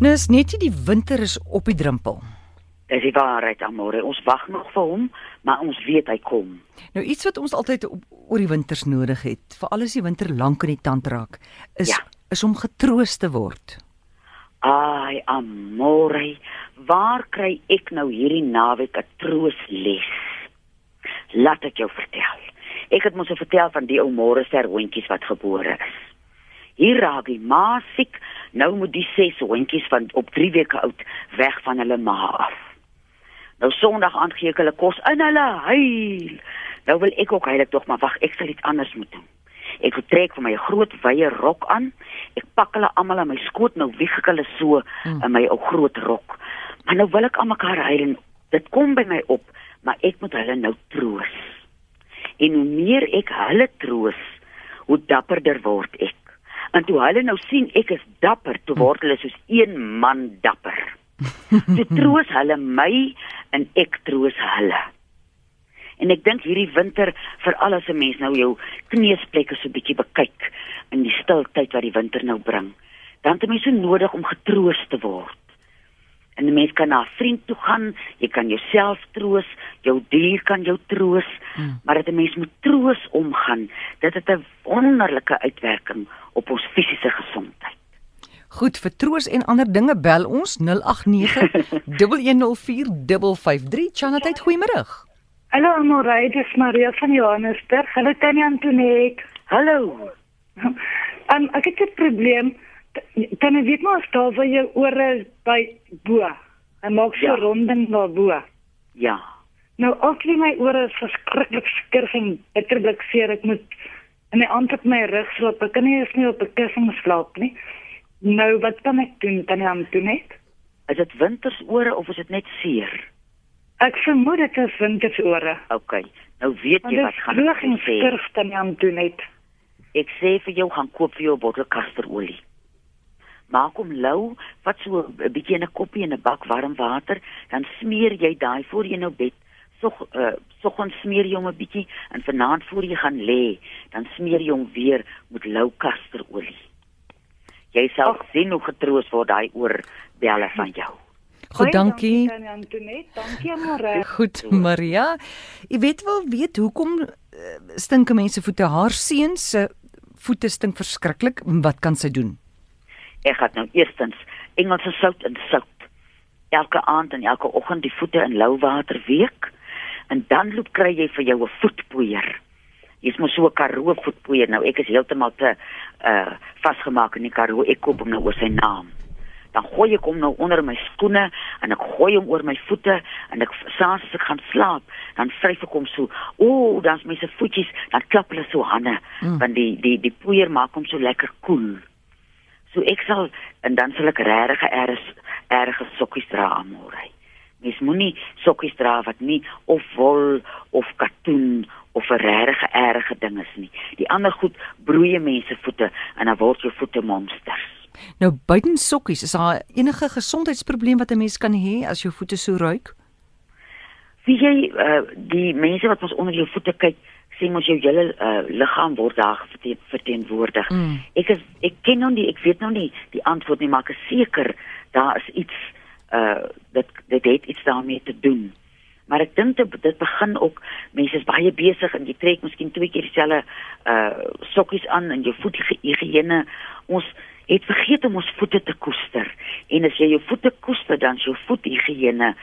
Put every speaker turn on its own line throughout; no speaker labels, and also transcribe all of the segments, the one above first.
Nou is net die winter is op die drempel.
Dis die waarheid, Amore. Ons wag nog vir hom, maar ons weet hy kom.
Nou iets wat ons altyd op, oor die winters nodig het, veral as die winter lank in die tand raak, is
Ja.
is om getroos te word.
Ai, Amore, waar kry ek nou hierdie naweek 'n troosles? Laat ek jou vertel. Ek het mos vertel van die ou môrester hondjies wat gebore is. Hier raak die ma siek, nou moet die ses hondjies van op 3 weke oud weg van hulle ma af. Nou Sondag aand gee ek hulle kos in hulle huil. Nou wil ek ook heilig tog, maar wag, ek sal iets anders moet doen. Ek trek vir my groot wye rok aan. Ek pak hulle almal aan my skoot, nou wieg ek hulle so
Hmm.
in my ou groot rok. Maar nou wil ek aan mekaar huil en dit kom by my op, maar ek moet hulle nou troos. En hoe meer ek hulle troos, hoe dapperder word ek. En toe hulle nou sien ek is dapper, toe word hulle soos een man dapper. Toe troos hulle my en ek troos hulle. En ek dink hierdie winter veral as 'n mens nou jou kneusplekke so bietjie bekyk in die stil tyd wat die winter nou bring, dan het 'n mens so nodig om getroos te word. En 'n mens kan na 'n vriend toe gaan, jy kan jouself troos, jou dier kan jou troos,
Hmm.
maar dat 'n mens met troos omgaan, dit het 'n wonderlike uitwerking op ons fisiese gesondheid.
Goed, vir troos en ander dinge bel ons 089 104 Chanatheid, goeiemôre.
Hallo Amorey, dis Maria van Johannesburg. Hallo Tannie Antoinette.
Hallo.
Um, ek het 'n probleem. Tannie weet maar daar waar jou ore by bo. Hy maak so
Ja.
ronding na bo.
Ja.
Nou altyd my ore is verskriklik skurf en bitterlik seer. Ek moet in my aand op my rug slaap. Ek kan nie eens nie op 'n kussing slaap nie. Nou wat kan ek doen Tannie Antoinette?
Is dit wintersore of is dit net seer?
Ek vermoed dit is wintersore.
OK. Nou weet jy
dit
wat
is
gaan
droog en
ek sê.
skurf Tannie Antoinette.
Ek sê vir jou gaan koop vir jou 'n bottel kasterolie. Maak hom lou, vat so 'n bietjie in 'n koppie in 'n bak warm water, dan smeer jy daai voor jy nou bed. Sog uh soggens smeer jy hom 'n bietjie en vanaand voor jy gaan lê, dan smeer jy hom weer met lou kasterolie. Jy sal
Ag.
sien hoe getroos word daai oorbelle van jou.
Goed,
Baie
dankie.
Tannie Antoinette. Dankie Amorey.
Goed, Maria. Jy weet wel weet hoekom uh, stink mense voete? Haar seuns se voete stink verskriklik. Wat kan sy doen?
Ek gaan nou eerstens Engelse sout en sout. Elke aand en elke oggend die voete in lou water week en dan loop kry jy vir jou 'n voetpoeier. Jy's mos so 'n Karoo voetpoeier. Nou ek is heeltemal te uh vasgemaak in die Karoo. Ek koop hom nou oor sy naam. Dan gooi ek hom nou onder my skoene en ek gooi hom oor my voete en ek saans as ek gaan slaap, dan vryf ek hom so. Ooh, dan's my se voetjies, dan klap hulle so hande,
mm.
want die die die poeier maak hom so lekker koel. Cool. So ek sal en dan sal ek regtig erg erge sokkies dra amore. Mens moenie sokkies dra wat nie of wol of katoen of 'n regtig erge ding is nie. Die ander goed broeie mense voete en dan word jou voete monsters.
Nou buiten sokkies, is daar enige gesondheidsprobleem wat 'n mens kan hê as jou voete so ruik?
Wie jy uh, die mense wat ons onder jou voete kyk, sê mos jou hele uh, liggaam word daar verteenwoordig.
Mm.
Ek is ek ken nou nie, ek weet nou nie die antwoord nie, maar ek is seker daar is iets uh dit dit het iets daarmee te doen. Maar ek dink dit, dit begin ook mense is baie besig en jy trek miskien twee keer dieselfde uh sokkies aan en jou voethigiëne ons het vergeet om ons voete te koester. En as jy jou voete koester, dan is jou voethigiëne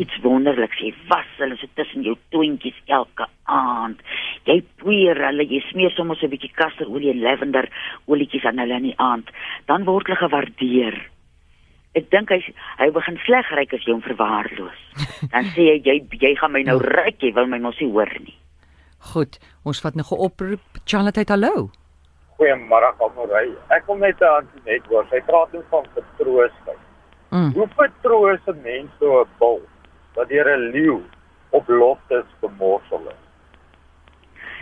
iets wonderliks. Jy was hulle so tussen jou toentjies elke aand. Jy poeier hulle, jy smeer sommer so 'n bietjie kasterolie en lavender olietjies aan hulle in die aand. Dan word hulle gewaardeer. Ek dink hy hy begin sleg ryk as jy hom verwaarloos. Dan sê hy jy jy gaan my nou ryk, jy wil my mos nie hoor nie.
Goed, ons vat nog 'n oproep. Charlotte, hallo.
Goeiemôre Almorey. Ek kom net aan net hoor. Sy praat nou van vertroosting.
Mm.
Hoe vertroos 'n mens so 'n bul wat deur 'n leeu op loftes bemorsel is?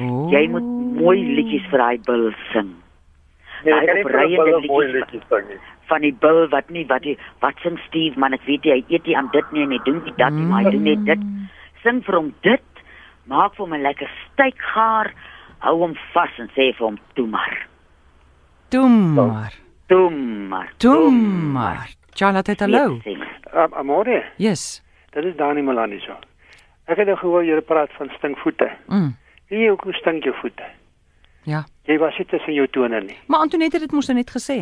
Oh.
Jy moet mooi liedjies vir daai bil sing.
Nee,
Daai
ek kan nie vir 'n mooi
liedjies-
liedjie sing nie.
van die bil wat nie wat die wat sing Steve man ek weet jy hy eet nie aan dit nie en hy doen nie dat nie maar hy doen net dit sing vir hom dit maak vir hom 'n lekker steikgaar hou hom vas en sê vir hom toe maar
Toe maar.
toe maar
Toe maar. Charlotte, het hallo.
Amore,
Yes.
Dit is Dani Malani so. Ek het nou gehoor jy praat van stinkvoete.
Mm.
Wie hoe hoe stink jou voete?
Ja.
Jy was nie tussen jou tone nie.
Maar Antoinette het dit mos nou net gesê.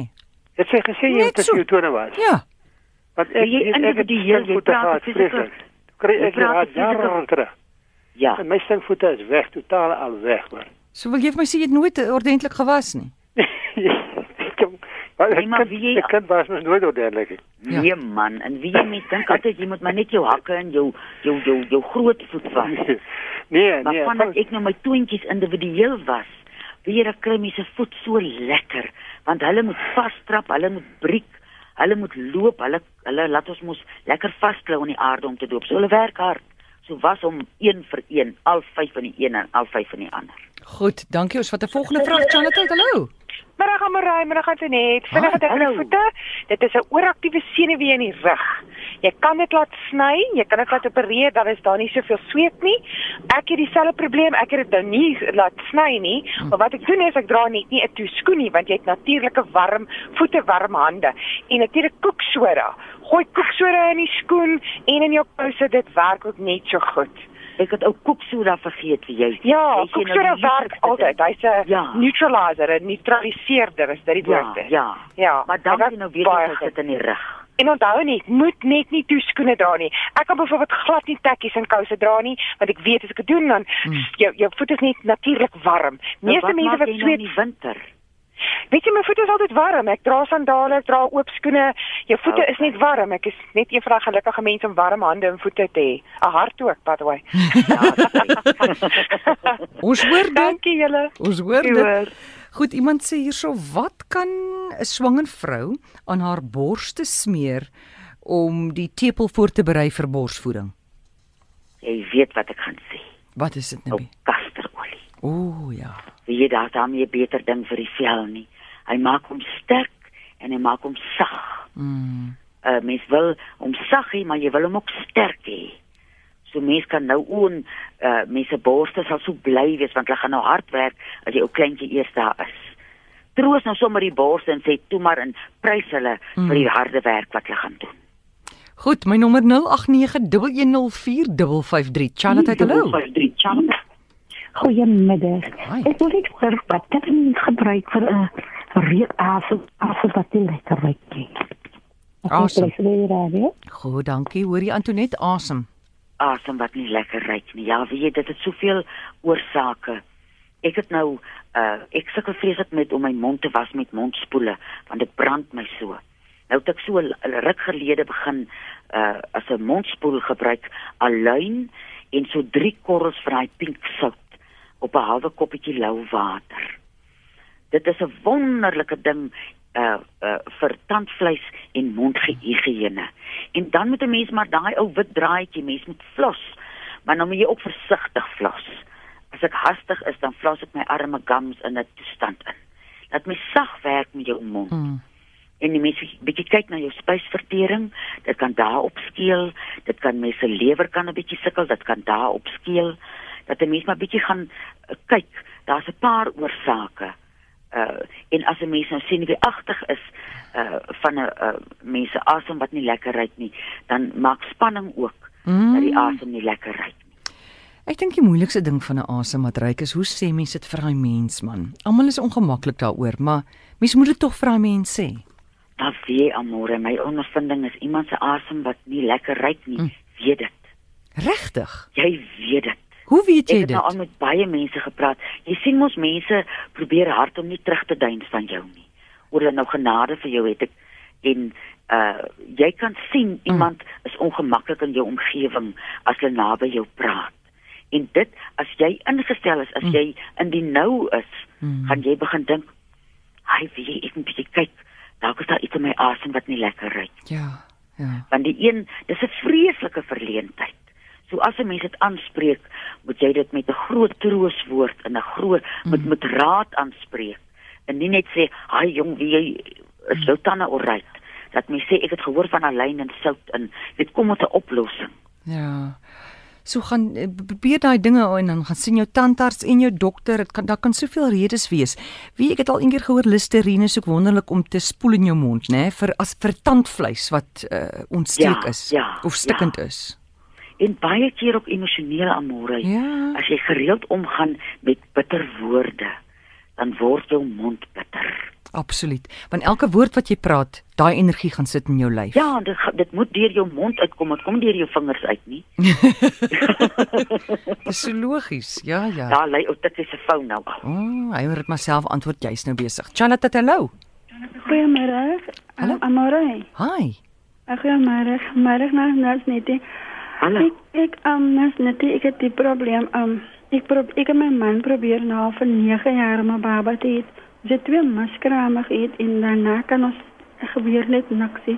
Het sy gesê jy tussen
so.
jou tone was?
Ja.
Want
Wie jy
ek ek het
individueel, jy
stinkvoete
praat
gehad, vreeslik. Kry ek raad
physical-
jare terug.
Ja.
En my stinkvoete is weg, totaal al weg hoor.
So wil jy vir my sê jy het nooit ordentlik gewas nie.
Maar
Nee,
ek
maar wie jy-
kan was mos nooit ordentlik. nie.
Ja.
Nee man, en wie jy met dink altyd jy moet maar net jou hakke en jou jou jou jou groot voet was.
Nee,
Maar
nee.
vandat ek nou my toontjies individueel was, weer ek kry my se voet so lekker, want hulle moet vastrap, hulle moet briek, hulle moet loop, hulle hulle laat ons mos lekker vasklou in die aarde om te doop. So hulle werk hard. So was om een vir een, al vyf in die een en al vyf in die ander.
Goed, dankie. Ons vat 'n volgende vraag. Charlotte, hallo.
Middag aan Marie, middag aan Tenet. Vinnig dit
hallo.
die voete. Dit is 'n ooraktiewe senuwee in die rug. Jy kan dit laat sny, jy kan dit laat opereer, dan is daar nie soveel sweet nie. Ek het dieselfde probleem, ek het dit nou nie laat sny nie, maar wat ek doen is ek dra net nie 'n toe skoen nie want jy het natuurlike warm voete, warm hande. En natuurlik koeksoda. Gooi koeksoda in die skoen en in jou kouse, dit werk ook net so goed.
Ek het ou koeksoda vergeet.
Ja,
Weet jy nou
koeksoda
die
werk altyd. Hy's 'n
Ja.
neutralizer, 'n neutraliseerder, is dit die
Ja,
woord is.
ja.
Ja,
Maar dan jy nou
goed.
sit in die rug.
En onthou net, moet net nie toeskoene dra nie. Ek kan byvoorbeeld glad nie tekkies en kouse dra nie, want ek weet as ek dit doen dan
Hmm.
jou jou voet is net natuurlik warm. Meeste
wat
mense wat
nou
sweet,
in die winter.
weet jy my voete is altyd warm. Ek dra sandale, ek dra oop skoene. Jou voete
Okay.
is net warm. Ek is net een van daai gelukkige mense om warm hande en voete te hê. 'n Hart ook, by the way.
Ons hoor dit.
Dankie julle.
Ons hoor dit. Goed, iemand sê hierso, wat kan 'n swanger vrou aan haar borste smeer om die tepel voor te berei vir borsvoeding?
Jy weet wat ek gaan sê.
Wat is dit
Ou
nou?
kasterolie.
O, ja.
Wie jy daar daarmee beter ding vir die vel nie. Hy maak hom sterk en hy maak hom sag.
Mm.
Uh mens wil hom sag hê, maar jy wil hom ook sterk hê. So mens kan nou oon uh mense borste sal so bly wees want hulle gaan nou hard werk as jy ou kleintjie eers daar is. Troos nou sommer die borste en sê toe maar en prys hulle mm. vir die harde werk wat hulle gaan doen.
Goed, my nommer 0891104553. Charlotte, hallo.
Goeiemiddag.
Hi.
Ek wil net hoor wat kan men gebruik vir 'n reukasem asem wat nie lekker ruik nie.
Asem.
Radio.
Goed, dankie. Hoor jy Antoinette asem?
Asem wat nie lekker ruik nie. Ja, weet jy, dit het soveel oorsake. Ek het nou uh ek sukkel vreeslik met om my mond te was met mondspoele want dit brand my so. Nou het ek so 'n ruk gelede begin uh as 'n mondspoel gebruik aluin en so 3 korrels van daai pink sout op 'n halwe koppietjie lou water. Dit is 'n wonderlike ding uh uh vir tandvleis en mondhigiëne. En dan moet 'n mens maar daai ou wit draadjie, mens moet flos. Maar nou moet jy ook versigtig flos. As ek hastig is, dan flos ek my arme gums in 'n toestand in. Laat my sag werk met jou mond.
Mm.
En die mense bietjie kyk na jou spysvertering, dit kan daarop skeel, dit kan mense lewer kan 'n bietjie sukkel, dit kan daarop skeel dat 'n mens maar bietjie gaan uh, kyk. Daar's 'n paar oorsake. Uh en as 'n mens nou sien wie agtig is uh van 'n uh, mense asem wat nie lekker ruik nie, dan maak spanning ook
Mm.
dat die asem nie lekker ruik nie.
Ek dink die moeilikste ding van 'n asem wat ruik is hoe sê mense dit vir daai mens man. Almal is ongemaklik daaroor, maar mens moet dit tog vir daai mens sê.
Dan weet amore, my ondervinding is iemand se asem wat nie lekker ruik nie,
Mm.
weet dit.
Regtig?
Jy weet dit.
Hoe weet
Ek
jy
het nou al
dit?
met baie mense gepraat. Jy sien mos mense probeer hard om nie terug te duins van jou nie. Oor hulle nou genade vir jou het ek en uh jy kan sien iemand is ongemaklik in jou omgewing as hulle naby jou praat. En dit as jy ingestel is, as
Mm.
jy in die nou is,
Mm.
gaan jy begin dink, "Hy, wie ek moet bietjie kyk. Dalk is daar iets in my asem wat nie lekker ruik."
Ja. Ja.
want die een dis 'n vreeslike verleentheid. So as 'n mens dit aanspreek, moet jy dit met 'n groot trooswoord en 'n groot met met raad aanspreek en nie net sê, "Haai jong, wie jy is jou tande oral." Dat mens sê ek het gehoor van alyn en sout en dit kom met 'n oplossing.
Ja. So gaan eh, probeer daai dinge en dan gaan sien jou tandarts en jou dokter. Dit kan daar kan soveel redes wees. Wie ek het al eendag gehoor Listerine is ook wonderlik om te spoel in jou mond, né, vir as vir tandvleis wat uh, ontsteek
Ja,
is
ja,
of stikkend
ja.
is.
En baie keer ook emosionele amore.
Ja.
As jy gereeld omgaan met bitter woorde, dan word jou mond bitter.
Absoluut. Want elke woord wat jy praat, daai energie gaan sit in jou lyf.
Ja, dit dit moet deur jou mond uitkom, dit kom deur jou vingers uit nie.
Dis so logies. Ja, ja.
Daar lê ou tikkie se foon nou al.
O, oh, hy het myself antwoord jy's nou besig. Charlotte, hallo.
Goeiemôre.
Hallo.
Um, Amore.
Hi.
Goeiemôre. Môre na nas net.
Hallo.
Ek ek um nas net ek het die probleem um ek probeer ek en my man probeer nou vir 9 jaar my baba te eet. Ons het twee maskrame geëet en daarna kan ons gebeur net niks nie.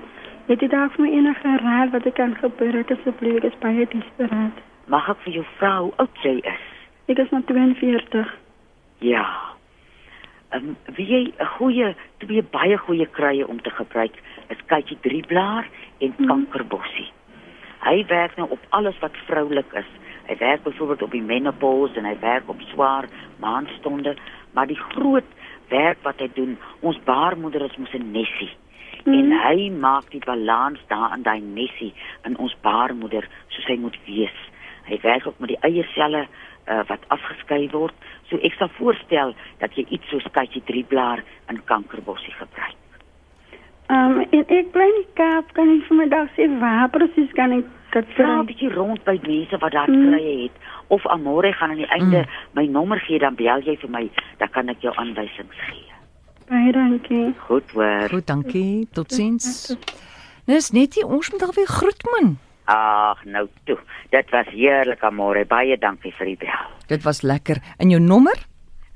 Het jy dalk vir my enige raad wat ek kan gebeur het asseblief ek is baie desperaat.
Mag ek vir jou vra hoe oud jy is?
Ek is nou 42.
Ja. Ehm um, wie jy 'n goeie twee baie goeie kruie om te gebruik is kykie drieblaar en kankerbossie. Hy werk nou op alles wat vroulik is. Hy werk byvoorbeeld op die menopause en hy werk op swaar maandstonde, maar die groot werk wat hy doen, ons baarmoeder is mos 'n nessie. Mm. En hy maak die balans daar in daai nessie in ons baarmoeder soos hy moet wees. Hy werk ook met die eierselle uh, wat afgeskei word. So ek sal voorstel dat jy iets soos kykie drieblaar in kankerbossie gebruik.
Um en ek bly in die Kaap kan ek vir my dag sê waar presies kan ek dit
Vra 'n bietjie rond by mense wat daar
Mm.
krye het of Amore gaan aan die einde my nommer gee dan bel jy vir my, dan kan ek jou aanwysings gee.
Baie dankie.
Goed hoor.
Goed, dankie. Totsiens. Dis net nie ons moet alweer groet man.
Ag, nou toe. Dit was heerlik Amore. Baie dankie vir die bel.
Dit was lekker. En jou nommer?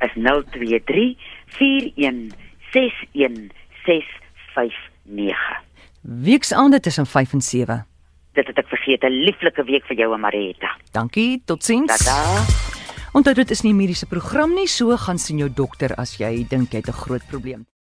Is 023 4161 659.
Weksaande tussen 5 en 7.
Dit het ek vergeet. 'n Lieflike week vir jou en Marietta.
Dankie. Totsiens.
Tata.
Onthou dit is nie 'n mediese program nie, so gaan sien jou dokter as jy dink jy het 'n groot probleem.